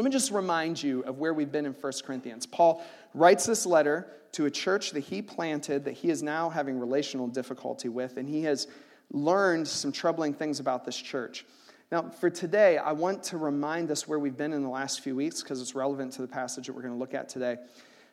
Let me just remind you of where we've been in 1 Corinthians. Paul writes this letter to a church that he planted that he is now having relational difficulty with, and he has learned some troubling things about this church. Now, for today, I want to remind us where we've been in the last few weeks because it's relevant to the passage that we're going to look at today.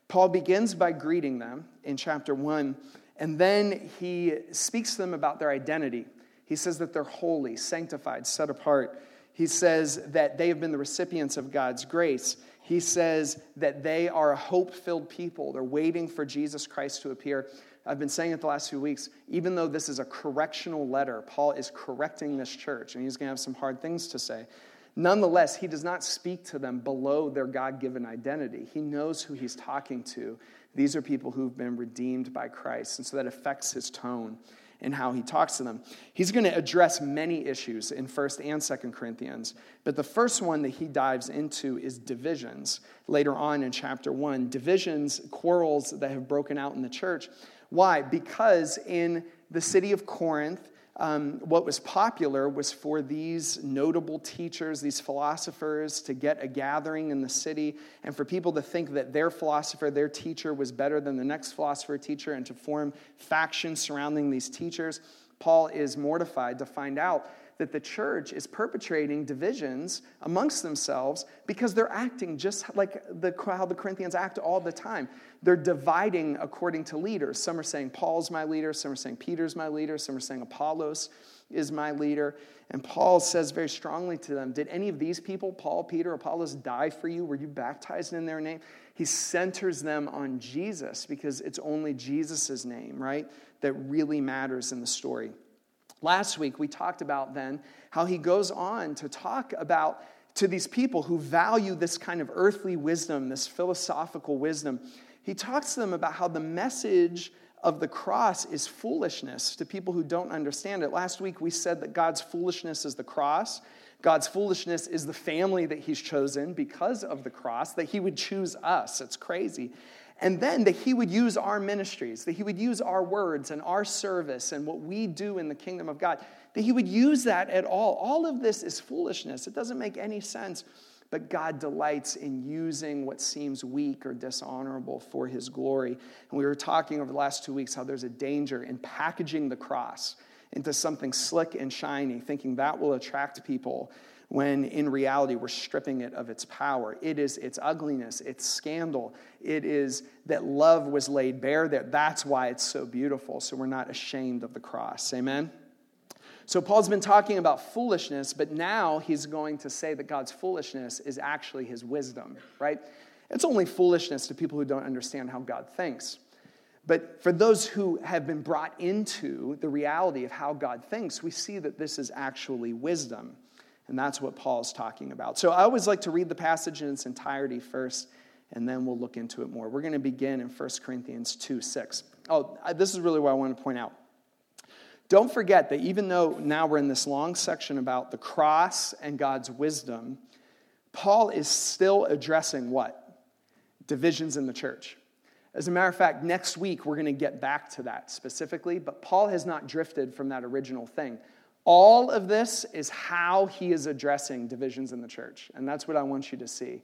Paul begins by greeting them in chapter 1, and then he speaks to them about their identity. He says that they're holy, sanctified, set apart. He says that they have been the recipients of God's grace. He says that they are a hope filled people. They're waiting for Jesus Christ to appear. I've been saying it the last few weeks. Even though this is a correctional letter, Paul is correcting this church, and he's going to have some hard things to say. Nonetheless, he does not speak to them below their God given identity. He knows who he's talking to. These are people who've been redeemed by Christ, and so that affects his tone in how he talks to them. He's going to address many issues in 1st and 2nd Corinthians, but the first one that he dives into is divisions. Later on in chapter 1, divisions, quarrels that have broken out in the church. Why? Because in the city of Corinth, um, what was popular was for these notable teachers, these philosophers, to get a gathering in the city and for people to think that their philosopher, their teacher, was better than the next philosopher teacher and to form factions surrounding these teachers. Paul is mortified to find out that the church is perpetrating divisions amongst themselves because they're acting just like the, how the Corinthians act all the time. They're dividing according to leaders. Some are saying Paul's my leader, some are saying Peter's my leader, some are saying Apollos is my leader. And Paul says very strongly to them Did any of these people, Paul, Peter, Apollos, die for you? Were you baptized in their name? He centers them on Jesus because it's only Jesus' name, right, that really matters in the story. Last week, we talked about then how he goes on to talk about to these people who value this kind of earthly wisdom, this philosophical wisdom. He talks to them about how the message of the cross is foolishness to people who don't understand it. Last week, we said that God's foolishness is the cross. God's foolishness is the family that he's chosen because of the cross, that he would choose us. It's crazy. And then that he would use our ministries, that he would use our words and our service and what we do in the kingdom of God, that he would use that at all. All of this is foolishness. It doesn't make any sense. But God delights in using what seems weak or dishonorable for his glory. And we were talking over the last two weeks how there's a danger in packaging the cross into something slick and shiny, thinking that will attract people when in reality we're stripping it of its power. It is its ugliness, its scandal. It is that love was laid bare there. That's why it's so beautiful. So we're not ashamed of the cross. Amen? So Paul's been talking about foolishness, but now he's going to say that God's foolishness is actually his wisdom, right? It's only foolishness to people who don't understand how God thinks. But for those who have been brought into the reality of how God thinks, we see that this is actually wisdom. And that's what Paul's talking about. So I always like to read the passage in its entirety first, and then we'll look into it more. We're going to begin in 1 Corinthians 2 6. Oh, this is really what I want to point out. Don't forget that even though now we're in this long section about the cross and God's wisdom, Paul is still addressing what? Divisions in the church. As a matter of fact, next week we're going to get back to that specifically, but Paul has not drifted from that original thing. All of this is how he is addressing divisions in the church. And that's what I want you to see.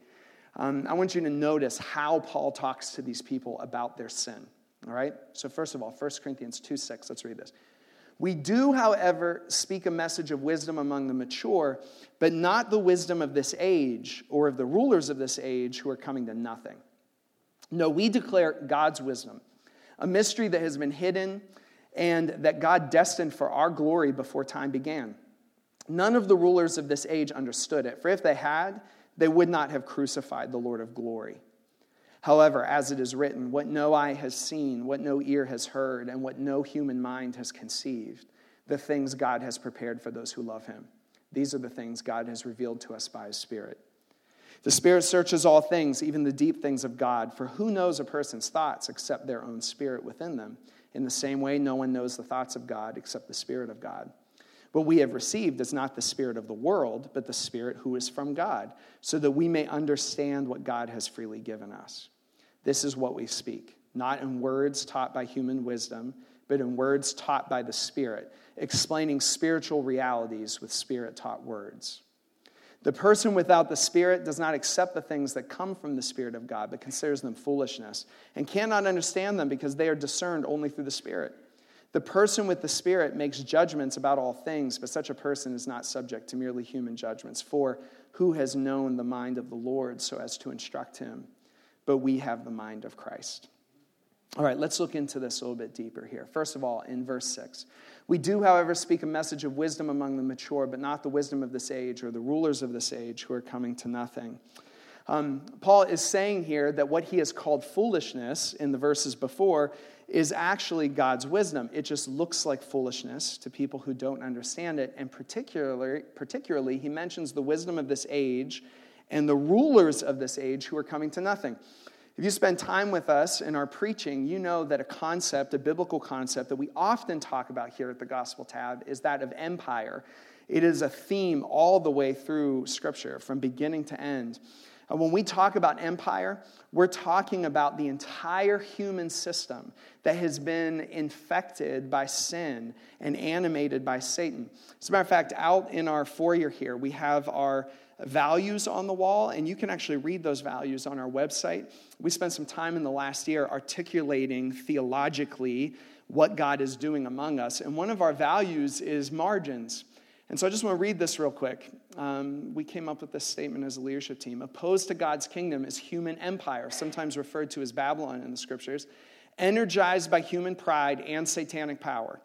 Um, I want you to notice how Paul talks to these people about their sin. All right? So, first of all, 1 Corinthians 2 6, let's read this. We do, however, speak a message of wisdom among the mature, but not the wisdom of this age or of the rulers of this age who are coming to nothing. No, we declare God's wisdom, a mystery that has been hidden and that God destined for our glory before time began. None of the rulers of this age understood it, for if they had, they would not have crucified the Lord of glory. However, as it is written, what no eye has seen, what no ear has heard, and what no human mind has conceived, the things God has prepared for those who love him. These are the things God has revealed to us by his Spirit. The Spirit searches all things, even the deep things of God, for who knows a person's thoughts except their own spirit within them? In the same way, no one knows the thoughts of God except the Spirit of God. What we have received is not the Spirit of the world, but the Spirit who is from God, so that we may understand what God has freely given us. This is what we speak, not in words taught by human wisdom, but in words taught by the Spirit, explaining spiritual realities with Spirit taught words. The person without the Spirit does not accept the things that come from the Spirit of God, but considers them foolishness, and cannot understand them because they are discerned only through the Spirit. The person with the Spirit makes judgments about all things, but such a person is not subject to merely human judgments. For who has known the mind of the Lord so as to instruct him? But we have the mind of Christ. All right, let's look into this a little bit deeper here. First of all, in verse 6, we do, however, speak a message of wisdom among the mature, but not the wisdom of this age or the rulers of this age who are coming to nothing. Um, Paul is saying here that what he has called foolishness in the verses before is actually God's wisdom. It just looks like foolishness to people who don't understand it. And particularly, particularly, he mentions the wisdom of this age and the rulers of this age who are coming to nothing. If you spend time with us in our preaching, you know that a concept, a biblical concept that we often talk about here at the Gospel Tab is that of empire. It is a theme all the way through Scripture, from beginning to end. And when we talk about empire, we're talking about the entire human system that has been infected by sin and animated by Satan. As a matter of fact, out in our foyer here, we have our values on the wall, and you can actually read those values on our website. We spent some time in the last year articulating theologically what God is doing among us, and one of our values is margins. And so I just want to read this real quick. Um, we came up with this statement as a leadership team. Opposed to God's kingdom is human empire, sometimes referred to as Babylon in the scriptures, energized by human pride and satanic power.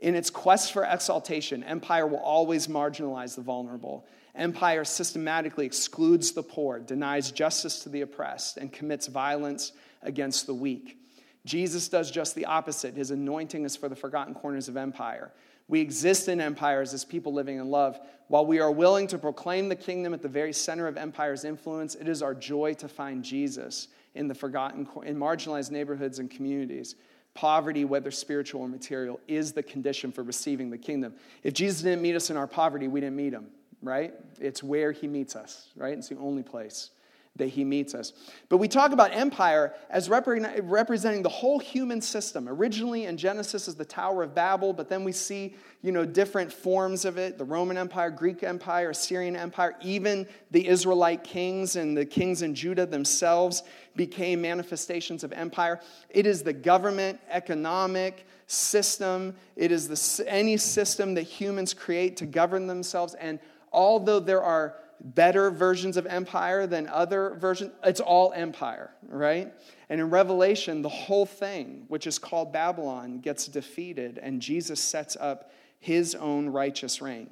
In its quest for exaltation, empire will always marginalize the vulnerable. Empire systematically excludes the poor, denies justice to the oppressed, and commits violence against the weak. Jesus does just the opposite. His anointing is for the forgotten corners of empire. We exist in empires as people living in love. While we are willing to proclaim the kingdom at the very center of empire's influence, it is our joy to find Jesus in the forgotten, in marginalized neighborhoods and communities. Poverty, whether spiritual or material, is the condition for receiving the kingdom. If Jesus didn't meet us in our poverty, we didn't meet him right? It's where he meets us, right? It's the only place that he meets us. But we talk about empire as representing the whole human system. Originally in Genesis is the Tower of Babel, but then we see, you know, different forms of it, the Roman Empire, Greek Empire, Assyrian Empire, even the Israelite kings and the kings in Judah themselves became manifestations of empire. It is the government, economic, system. It is the, any system that humans create to govern themselves and although there are better versions of empire than other versions, it's all empire, right? And in Revelation, the whole thing, which is called Babylon, gets defeated, and Jesus sets up his own righteous reign.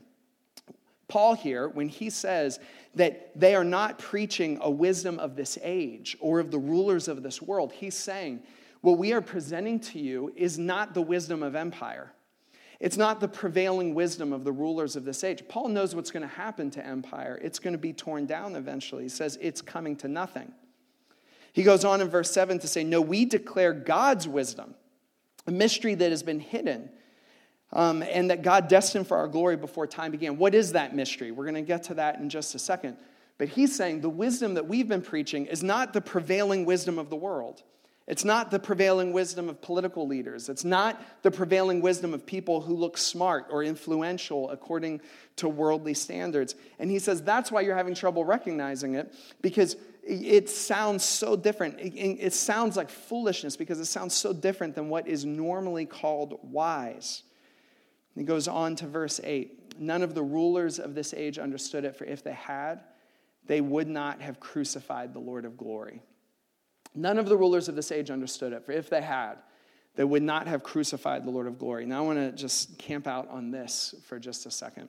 Paul here, when he says that they are not preaching a wisdom of this age or of the rulers of this world, he's saying, what we are presenting to you is not the wisdom of empire. It's not the prevailing wisdom of the rulers of this age. Paul knows what's going to happen to empire. It's going to be torn down eventually. He says it's coming to nothing. He goes on in verse 7 to say, No, we declare God's wisdom, a mystery that has been hidden, um, and that God destined for our glory before time began. What is that mystery? We're going to get to that in just a second. But he's saying the wisdom that we've been preaching is not the prevailing wisdom of the world. It's not the prevailing wisdom of political leaders. It's not the prevailing wisdom of people who look smart or influential according to worldly standards. And he says that's why you're having trouble recognizing it because it sounds so different. It sounds like foolishness because it sounds so different than what is normally called wise. He goes on to verse 8 None of the rulers of this age understood it, for if they had, they would not have crucified the Lord of glory. None of the rulers of this age understood it, for if they had, they would not have crucified the Lord of glory. Now I want to just camp out on this for just a second.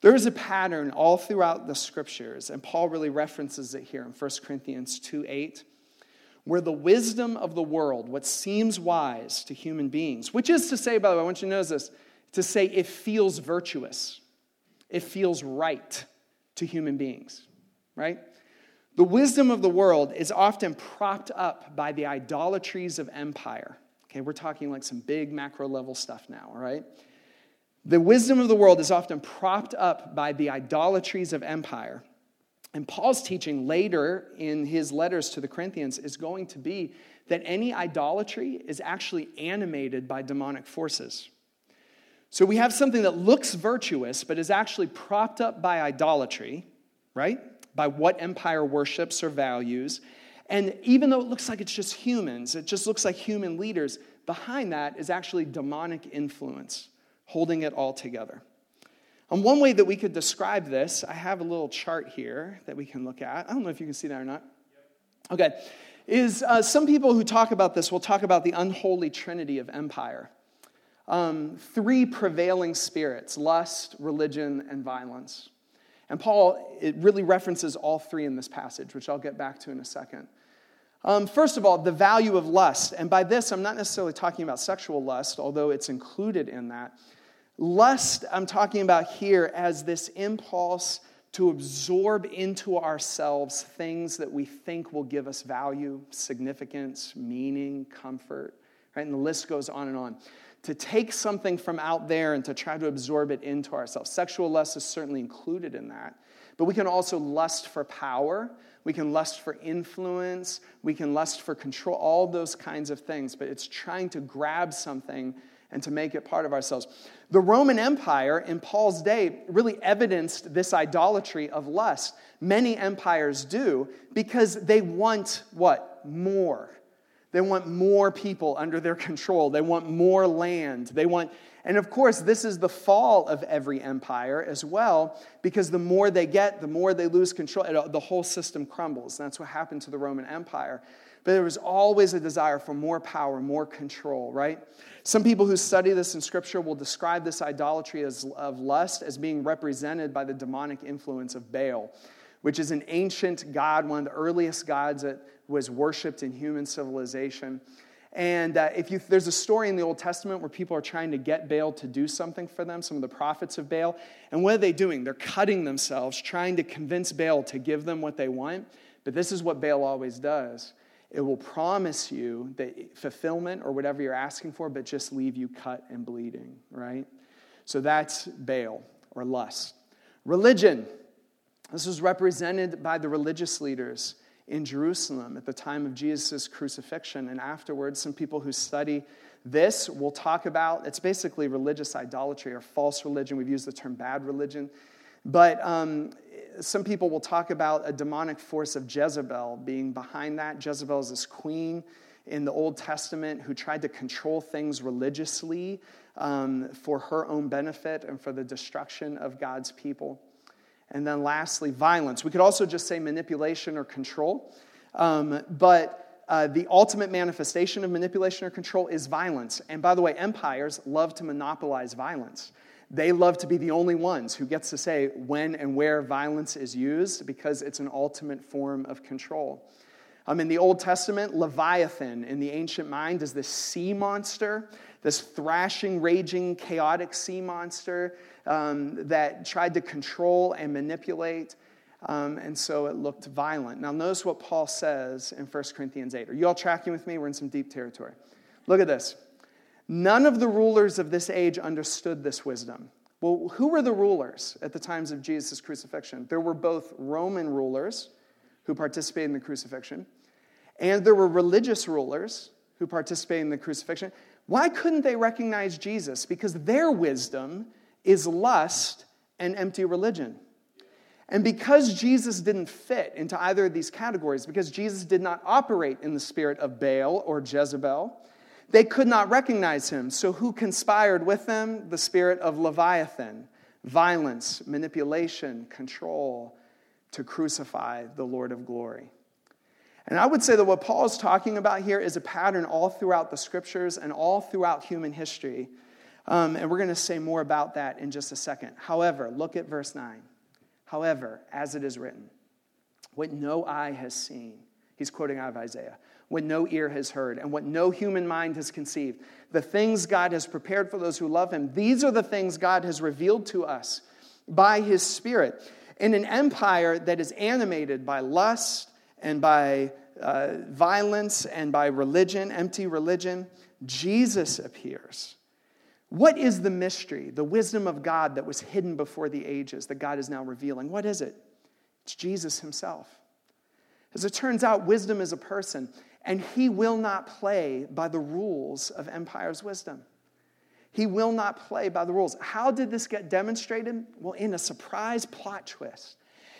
There is a pattern all throughout the scriptures, and Paul really references it here in 1 Corinthians 2 8, where the wisdom of the world, what seems wise to human beings, which is to say, by the way, I want you to notice this, to say it feels virtuous, it feels right to human beings, right? The wisdom of the world is often propped up by the idolatries of empire. Okay, we're talking like some big macro level stuff now, all right? The wisdom of the world is often propped up by the idolatries of empire. And Paul's teaching later in his letters to the Corinthians is going to be that any idolatry is actually animated by demonic forces. So we have something that looks virtuous but is actually propped up by idolatry right? By what empire worships or values. And even though it looks like it's just humans, it just looks like human leaders, behind that is actually demonic influence holding it all together. And one way that we could describe this, I have a little chart here that we can look at. I don't know if you can see that or not. Okay, is uh, some people who talk about this will talk about the unholy trinity of empire. Um, three prevailing spirits lust, religion, and violence. And Paul, it really references all three in this passage, which I'll get back to in a second. Um, first of all, the value of lust. And by this, I'm not necessarily talking about sexual lust, although it's included in that. Lust, I'm talking about here as this impulse to absorb into ourselves things that we think will give us value, significance, meaning, comfort, right? And the list goes on and on. To take something from out there and to try to absorb it into ourselves. Sexual lust is certainly included in that. But we can also lust for power. We can lust for influence. We can lust for control, all those kinds of things. But it's trying to grab something and to make it part of ourselves. The Roman Empire in Paul's day really evidenced this idolatry of lust. Many empires do because they want what? More. They want more people under their control. They want more land. They want and of course, this is the fall of every empire as well, because the more they get, the more they lose control. The whole system crumbles. That's what happened to the Roman Empire. But there was always a desire for more power, more control, right? Some people who study this in Scripture will describe this idolatry as, of lust as being represented by the demonic influence of Baal, which is an ancient god, one of the earliest gods that was worshipped in human civilization. And uh, if you, there's a story in the Old Testament where people are trying to get Baal to do something for them, some of the prophets of Baal. And what are they doing? They're cutting themselves, trying to convince Baal to give them what they want. But this is what Baal always does it will promise you that fulfillment or whatever you're asking for, but just leave you cut and bleeding, right? So that's Baal or lust. Religion. This was represented by the religious leaders in Jerusalem at the time of Jesus' crucifixion. And afterwards, some people who study this will talk about it's basically religious idolatry or false religion. We've used the term bad religion. But um, some people will talk about a demonic force of Jezebel being behind that. Jezebel is this queen in the Old Testament who tried to control things religiously um, for her own benefit and for the destruction of God's people. And then lastly, violence. We could also just say manipulation or control. Um, but uh, the ultimate manifestation of manipulation or control is violence. And by the way, empires love to monopolize violence. They love to be the only ones who gets to say when and where violence is used because it's an ultimate form of control. Um, in the Old Testament, Leviathan in the ancient mind is this sea monster, this thrashing, raging, chaotic sea monster um, that tried to control and manipulate. Um, and so it looked violent. Now, notice what Paul says in 1 Corinthians 8. Are you all tracking with me? We're in some deep territory. Look at this. None of the rulers of this age understood this wisdom. Well, who were the rulers at the times of Jesus' crucifixion? There were both Roman rulers who participated in the crucifixion, and there were religious rulers who participated in the crucifixion. Why couldn't they recognize Jesus? Because their wisdom is lust and empty religion. And because Jesus didn't fit into either of these categories, because Jesus did not operate in the spirit of Baal or Jezebel, they could not recognize him. So, who conspired with them? The spirit of Leviathan violence, manipulation, control to crucify the Lord of glory. And I would say that what Paul is talking about here is a pattern all throughout the scriptures and all throughout human history. Um, and we're going to say more about that in just a second. However, look at verse 9. However, as it is written, what no eye has seen, he's quoting out of Isaiah, what no ear has heard, and what no human mind has conceived. The things God has prepared for those who love Him, these are the things God has revealed to us by His Spirit. In an empire that is animated by lust and by uh, violence and by religion, empty religion, Jesus appears. What is the mystery, the wisdom of God that was hidden before the ages that God is now revealing? What is it? It's Jesus Himself. As it turns out, wisdom is a person, and he will not play by the rules of empire's wisdom. He will not play by the rules. How did this get demonstrated? Well, in a surprise plot twist.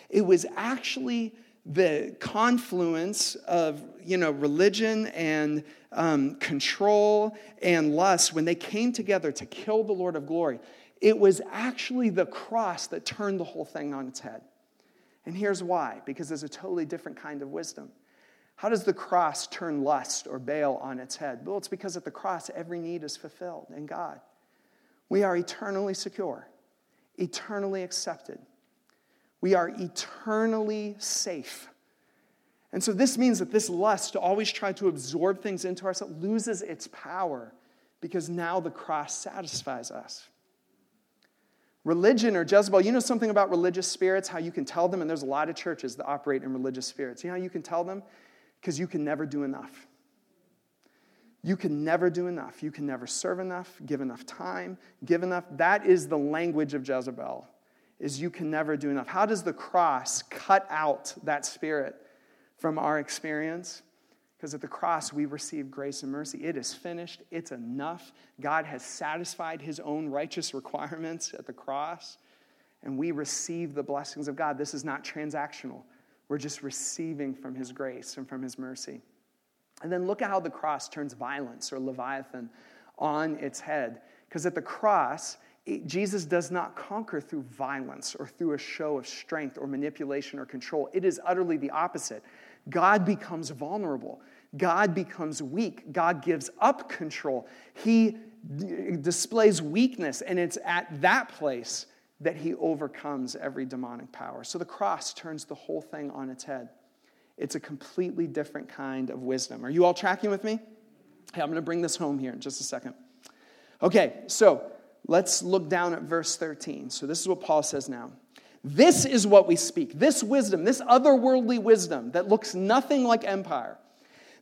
It was actually the confluence of you know religion and um, control and lust when they came together to kill the lord of glory it was actually the cross that turned the whole thing on its head and here's why because there's a totally different kind of wisdom how does the cross turn lust or Baal on its head? Well, it's because at the cross, every need is fulfilled in God. We are eternally secure, eternally accepted. We are eternally safe. And so this means that this lust to always try to absorb things into ourselves loses its power because now the cross satisfies us. Religion or Jezebel, you know something about religious spirits, how you can tell them, and there's a lot of churches that operate in religious spirits. You know how you can tell them? Because you can never do enough. You can never do enough. You can never serve enough, give enough time, give enough. That is the language of Jezebel. Is you can never do enough. How does the cross cut out that spirit from our experience? Because at the cross, we receive grace and mercy. It is finished, it's enough. God has satisfied his own righteous requirements at the cross, and we receive the blessings of God. This is not transactional. We're just receiving from his grace and from his mercy. And then look at how the cross turns violence or Leviathan on its head. Because at the cross, Jesus does not conquer through violence or through a show of strength or manipulation or control. It is utterly the opposite. God becomes vulnerable. God becomes weak. God gives up control. He d- displays weakness, and it's at that place that he overcomes every demonic power. So the cross turns the whole thing on its head. It's a completely different kind of wisdom. Are you all tracking with me? Hey, I'm going to bring this home here in just a second. Okay, so let's look down at verse 13. So this is what Paul says now. This is what we speak. This wisdom, this otherworldly wisdom that looks nothing like empire.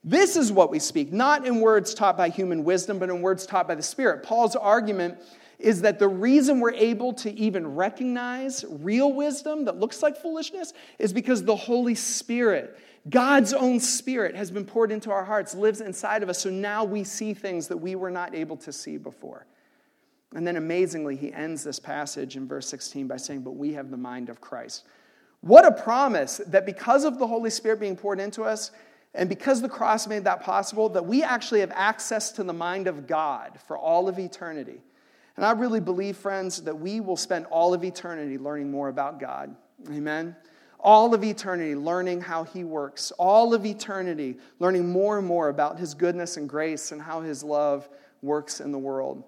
This is what we speak, not in words taught by human wisdom, but in words taught by the Spirit. Paul's argument is that the reason we're able to even recognize real wisdom that looks like foolishness is because the Holy Spirit, God's own Spirit, has been poured into our hearts, lives inside of us. So now we see things that we were not able to see before. And then amazingly, he ends this passage in verse 16 by saying, But we have the mind of Christ. What a promise that because of the Holy Spirit being poured into us, and because the cross made that possible, that we actually have access to the mind of God for all of eternity. And I really believe, friends, that we will spend all of eternity learning more about God. Amen. All of eternity learning how He works. All of eternity learning more and more about His goodness and grace and how His love works in the world.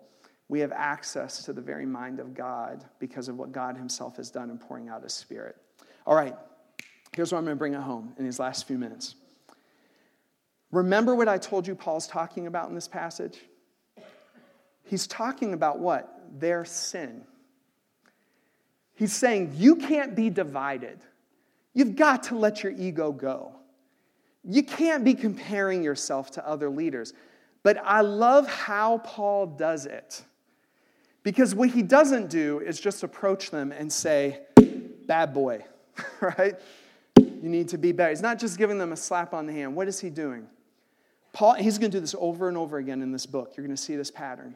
We have access to the very mind of God because of what God Himself has done in pouring out His Spirit. All right, here's what I'm going to bring it home in these last few minutes. Remember what I told you Paul's talking about in this passage? He's talking about what? Their sin. He's saying you can't be divided. You've got to let your ego go. You can't be comparing yourself to other leaders. But I love how Paul does it. Because what he doesn't do is just approach them and say, bad boy, right? You need to be better. He's not just giving them a slap on the hand. What is he doing? Paul, he's going to do this over and over again in this book. You're going to see this pattern.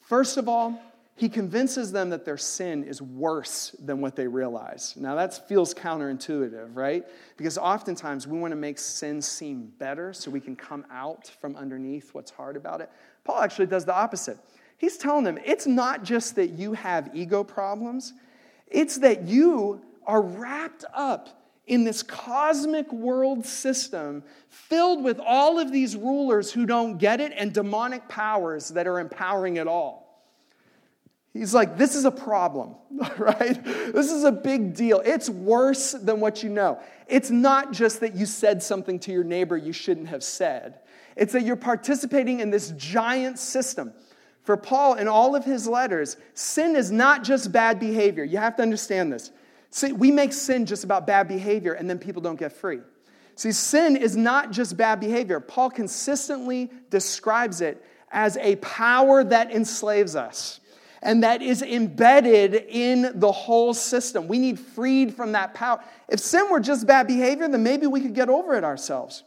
First of all, he convinces them that their sin is worse than what they realize. Now, that feels counterintuitive, right? Because oftentimes we want to make sin seem better so we can come out from underneath what's hard about it. Paul actually does the opposite. He's telling them it's not just that you have ego problems, it's that you are wrapped up in this cosmic world system filled with all of these rulers who don't get it and demonic powers that are empowering it all. He's like, this is a problem, right? This is a big deal. It's worse than what you know. It's not just that you said something to your neighbor you shouldn't have said, it's that you're participating in this giant system. For Paul, in all of his letters, sin is not just bad behavior. You have to understand this. See, we make sin just about bad behavior, and then people don't get free. See, sin is not just bad behavior. Paul consistently describes it as a power that enslaves us and that is embedded in the whole system. We need freed from that power. If sin were just bad behavior, then maybe we could get over it ourselves.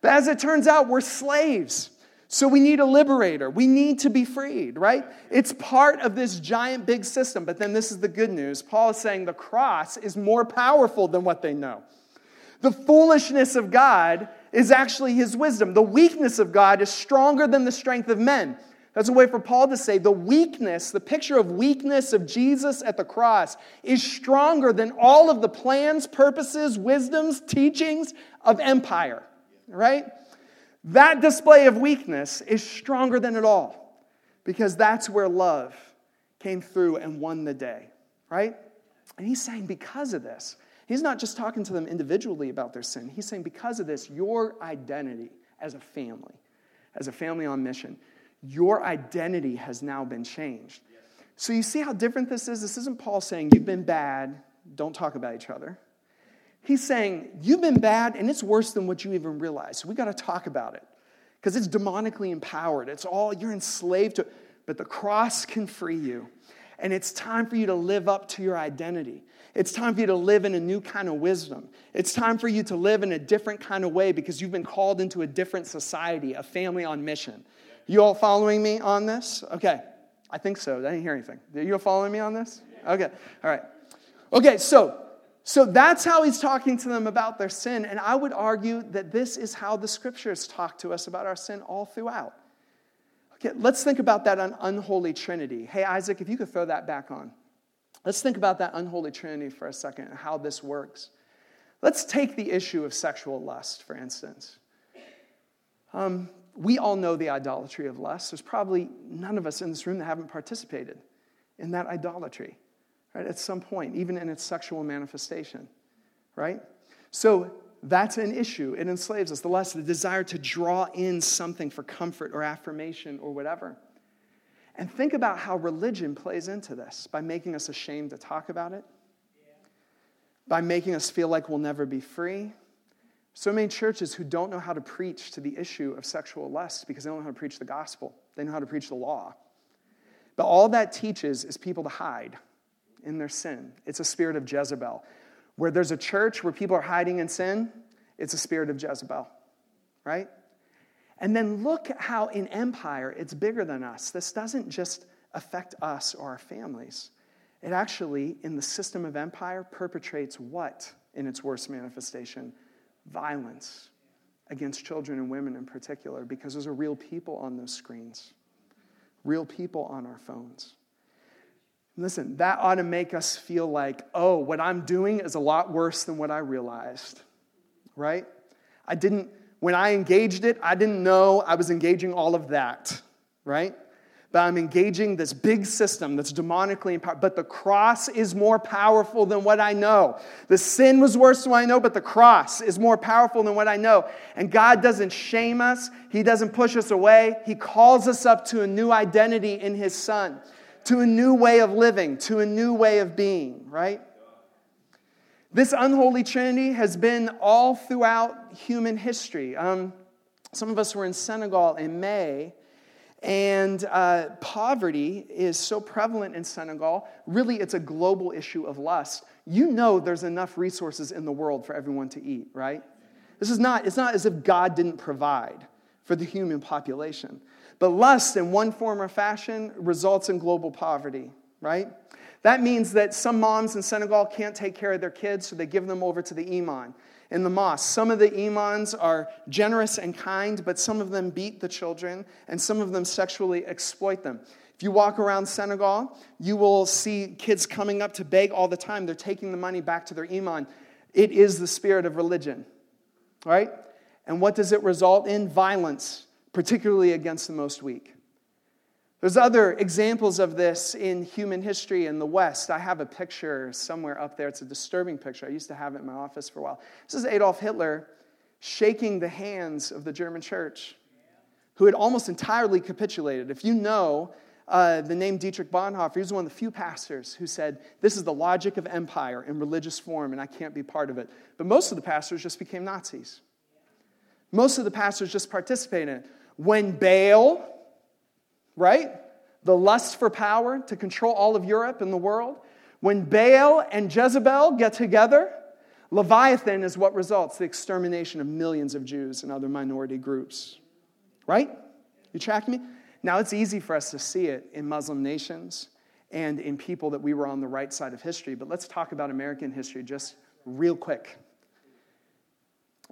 But as it turns out, we're slaves. So we need a liberator. We need to be freed, right? It's part of this giant big system. But then this is the good news. Paul is saying the cross is more powerful than what they know. The foolishness of God is actually his wisdom. The weakness of God is stronger than the strength of men. That's a way for Paul to say the weakness, the picture of weakness of Jesus at the cross is stronger than all of the plans, purposes, wisdoms, teachings of empire, right? That display of weakness is stronger than it all because that's where love came through and won the day, right? And he's saying, because of this, he's not just talking to them individually about their sin. He's saying, because of this, your identity as a family, as a family on mission, your identity has now been changed. So you see how different this is? This isn't Paul saying, you've been bad, don't talk about each other. He's saying, You've been bad, and it's worse than what you even realize. We got to talk about it because it's demonically empowered. It's all, you're enslaved to But the cross can free you. And it's time for you to live up to your identity. It's time for you to live in a new kind of wisdom. It's time for you to live in a different kind of way because you've been called into a different society, a family on mission. You all following me on this? Okay. I think so. I didn't hear anything. You following me on this? Okay. All right. Okay, so so that's how he's talking to them about their sin. And I would argue that this is how the scriptures talk to us about our sin all throughout. Okay, let's think about that unholy trinity. Hey, Isaac, if you could throw that back on. Let's think about that unholy trinity for a second and how this works. Let's take the issue of sexual lust, for instance. Um, we all know the idolatry of lust. There's probably none of us in this room that haven't participated in that idolatry right, at some point, even in its sexual manifestation, right? So that's an issue. It enslaves us. The lust, the desire to draw in something for comfort or affirmation or whatever. And think about how religion plays into this by making us ashamed to talk about it, by making us feel like we'll never be free. So many churches who don't know how to preach to the issue of sexual lust because they don't know how to preach the gospel, they know how to preach the law. But all that teaches is people to hide in their sin. It's a spirit of Jezebel. Where there's a church where people are hiding in sin, it's a spirit of Jezebel, right? And then look how in empire it's bigger than us. This doesn't just affect us or our families. It actually, in the system of empire, perpetrates what in its worst manifestation? Violence against children and women in particular, because those are real people on those screens, real people on our phones. Listen, that ought to make us feel like, oh, what I'm doing is a lot worse than what I realized, right? I didn't, when I engaged it, I didn't know I was engaging all of that, right? But I'm engaging this big system that's demonically empowered. But the cross is more powerful than what I know. The sin was worse than what I know, but the cross is more powerful than what I know. And God doesn't shame us, He doesn't push us away. He calls us up to a new identity in His Son to a new way of living, to a new way of being, right? This unholy trinity has been all throughout human history. Um, some of us were in Senegal in May, and uh, poverty is so prevalent in Senegal. Really, it's a global issue of lust. You know there's enough resources in the world for everyone to eat, right? This is not, it's not as if God didn't provide for the human population. But lust, in one form or fashion, results in global poverty, right? That means that some moms in Senegal can't take care of their kids, so they give them over to the imam in the mosque. Some of the imams are generous and kind, but some of them beat the children, and some of them sexually exploit them. If you walk around Senegal, you will see kids coming up to beg all the time. They're taking the money back to their imam. It is the spirit of religion, right? And what does it result in? Violence particularly against the most weak. There's other examples of this in human history in the West. I have a picture somewhere up there. It's a disturbing picture. I used to have it in my office for a while. This is Adolf Hitler shaking the hands of the German church, who had almost entirely capitulated. If you know uh, the name Dietrich Bonhoeffer, he was one of the few pastors who said, This is the logic of empire in religious form, and I can't be part of it. But most of the pastors just became Nazis. Most of the pastors just participated in it. When Baal, right, the lust for power to control all of Europe and the world, when Baal and Jezebel get together, Leviathan is what results the extermination of millions of Jews and other minority groups. Right? You tracking me? Now, it's easy for us to see it in Muslim nations and in people that we were on the right side of history, but let's talk about American history just real quick.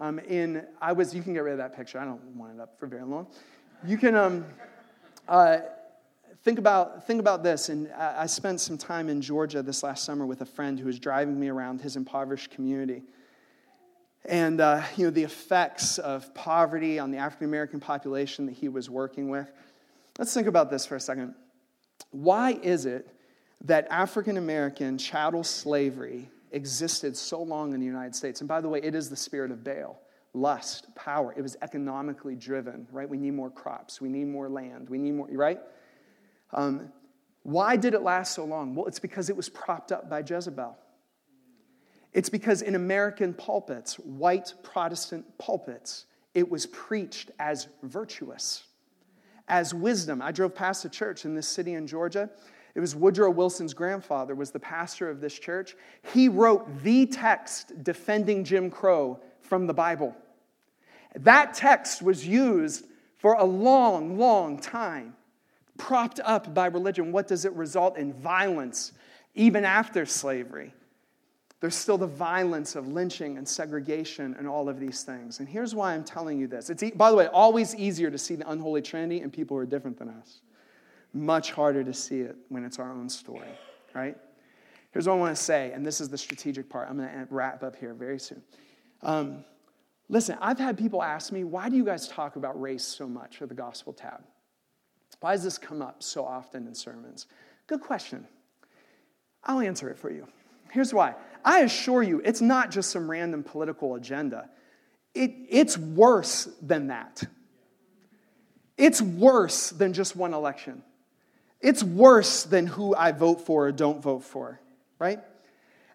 Um, in, I was, you can get rid of that picture. I don't want it up for very long. You can, um, uh, think about, think about this. And I spent some time in Georgia this last summer with a friend who was driving me around his impoverished community. And, uh, you know, the effects of poverty on the African American population that he was working with. Let's think about this for a second. Why is it that African American chattel slavery existed so long in the United States? And by the way, it is the spirit of Baal lust, power. It was economically driven, right? We need more crops, we need more land, we need more, right? Um, why did it last so long? Well, it's because it was propped up by Jezebel. It's because in American pulpits, white Protestant pulpits, it was preached as virtuous, as wisdom. I drove past a church in this city in Georgia. It was Woodrow Wilson's grandfather was the pastor of this church. He wrote the text defending Jim Crow from the Bible. That text was used for a long, long time propped up by religion, what does it result in? Violence, even after slavery. There's still the violence of lynching and segregation and all of these things. And here's why I'm telling you this. It's, by the way, always easier to see the unholy trinity in people who are different than us. Much harder to see it when it's our own story, right? Here's what I want to say, and this is the strategic part. I'm going to wrap up here very soon. Um, listen, I've had people ask me, why do you guys talk about race so much at the Gospel tab? Why does this come up so often in sermons? Good question. I'll answer it for you. Here's why. I assure you, it's not just some random political agenda. It, it's worse than that. It's worse than just one election. It's worse than who I vote for or don't vote for, right?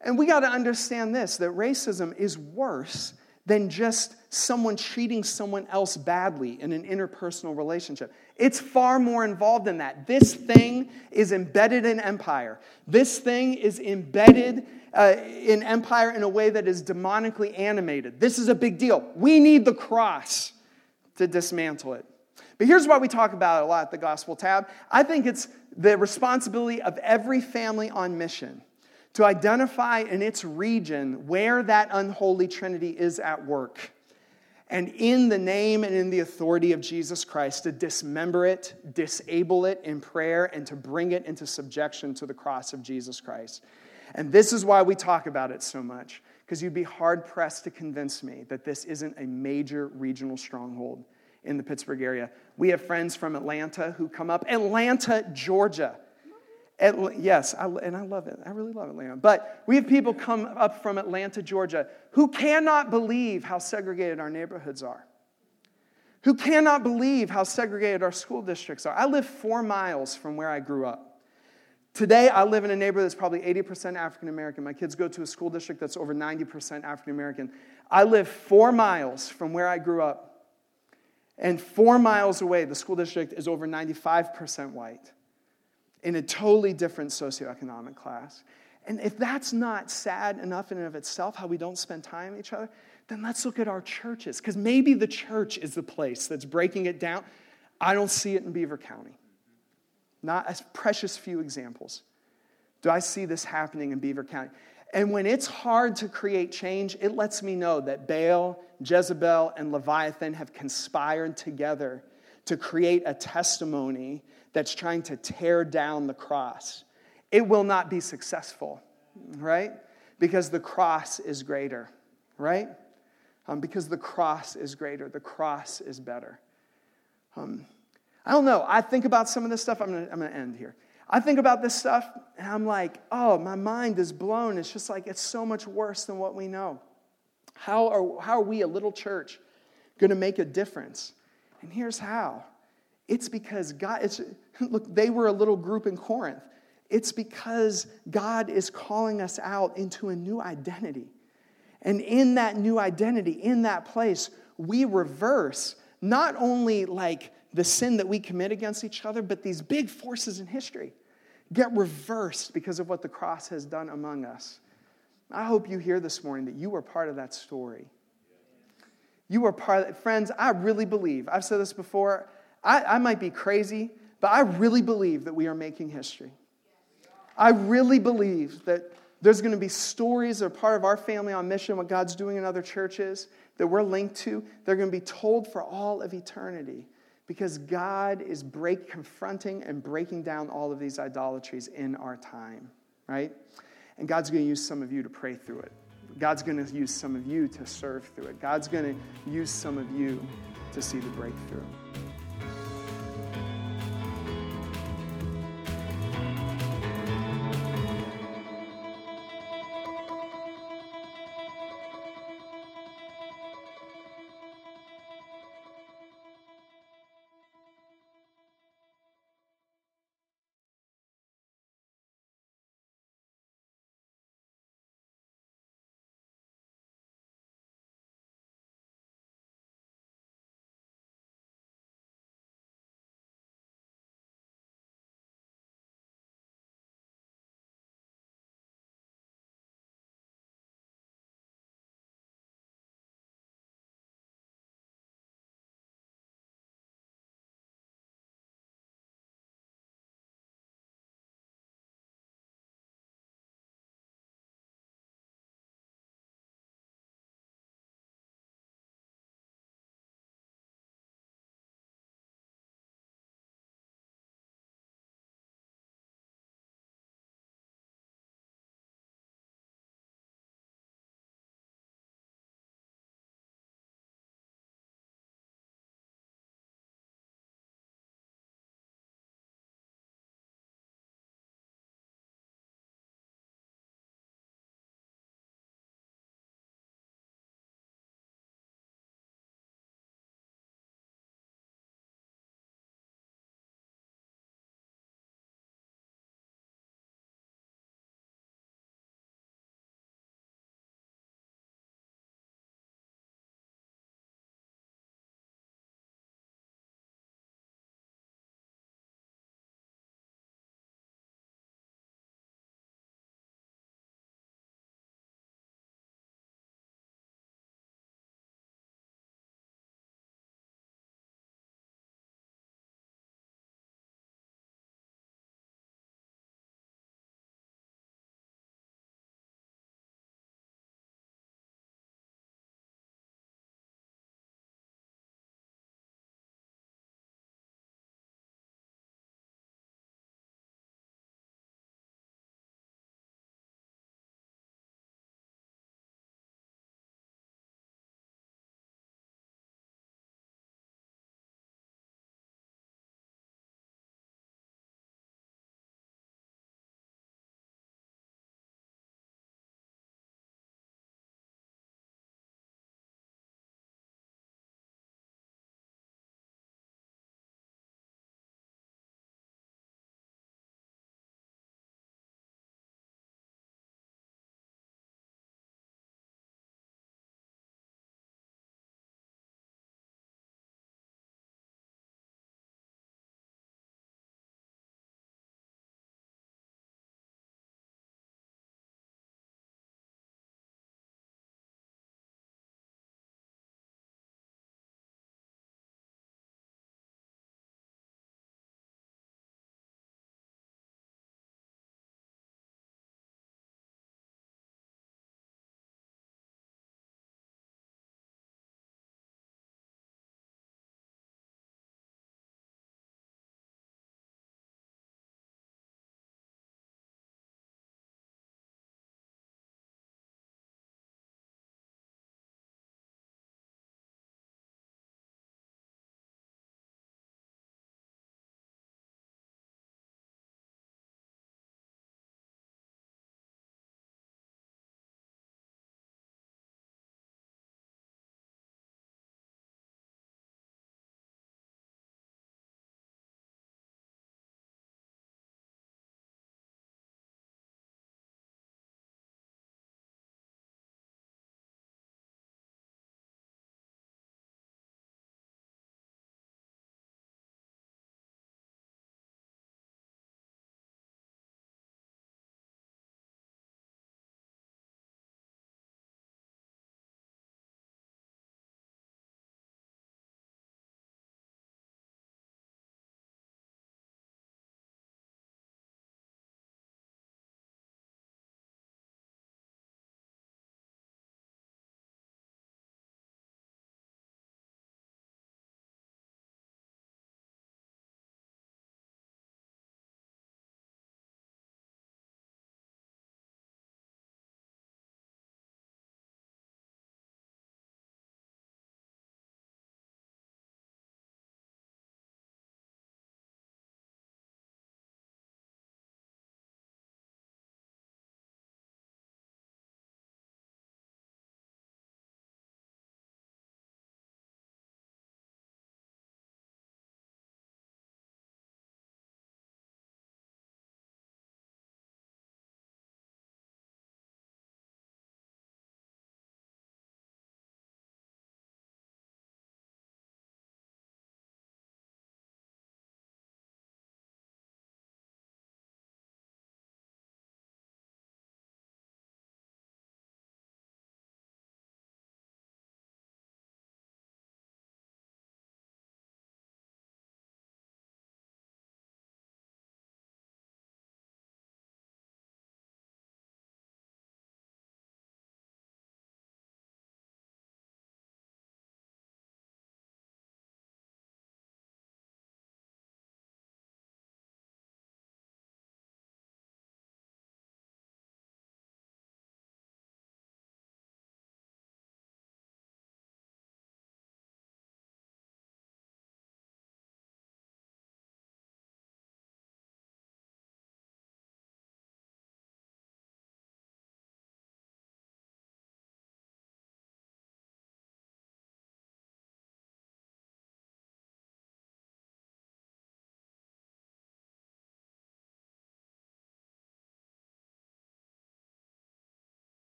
And we got to understand this that racism is worse than just someone treating someone else badly in an interpersonal relationship. It's far more involved than that. This thing is embedded in empire. This thing is embedded uh, in empire in a way that is demonically animated. This is a big deal. We need the cross to dismantle it. But here's why we talk about it a lot at the Gospel tab. I think it's the responsibility of every family on mission to identify in its region where that unholy trinity is at work. And in the name and in the authority of Jesus Christ, to dismember it, disable it in prayer, and to bring it into subjection to the cross of Jesus Christ. And this is why we talk about it so much, because you'd be hard pressed to convince me that this isn't a major regional stronghold in the Pittsburgh area. We have friends from Atlanta who come up, Atlanta, Georgia yes, I, and I love it. I really love Atlanta. But we have people come up from Atlanta, Georgia, who cannot believe how segregated our neighborhoods are, who cannot believe how segregated our school districts are. I live four miles from where I grew up. Today, I live in a neighborhood that's probably 80% African American. My kids go to a school district that's over 90% African American. I live four miles from where I grew up. And four miles away, the school district is over 95% white in a totally different socioeconomic class. And if that's not sad enough in and of itself, how we don't spend time with each other, then let's look at our churches, because maybe the church is the place that's breaking it down. I don't see it in Beaver County. Not as precious few examples. Do I see this happening in Beaver County? And when it's hard to create change, it lets me know that Baal, Jezebel, and Leviathan have conspired together to create a testimony that's trying to tear down the cross. It will not be successful, right? Because the cross is greater, right? Um, because the cross is greater, the cross is better. Um, I don't know. I think about some of this stuff. I'm going to I'm going to end here. I think about this stuff and I'm like, oh, my mind is blown. It's just like, it's so much worse than what we know. How are, how are we, a little church, going to make a difference? And here's how it's because God, it's, look, they were a little group in Corinth. It's because God is calling us out into a new identity. And in that new identity, in that place, we reverse not only like the sin that we commit against each other, but these big forces in history get reversed because of what the cross has done among us. I hope you hear this morning that you were part of that story. You are part of, friends, I really believe, I've said this before, I, I might be crazy, but I really believe that we are making history. I really believe that there's going to be stories that are part of our family on mission, what God's doing in other churches that we're linked to. They're going to be told for all of eternity because God is break, confronting and breaking down all of these idolatries in our time, right? And God's going to use some of you to pray through it. God's going to use some of you to serve through it. God's going to use some of you to see the breakthrough.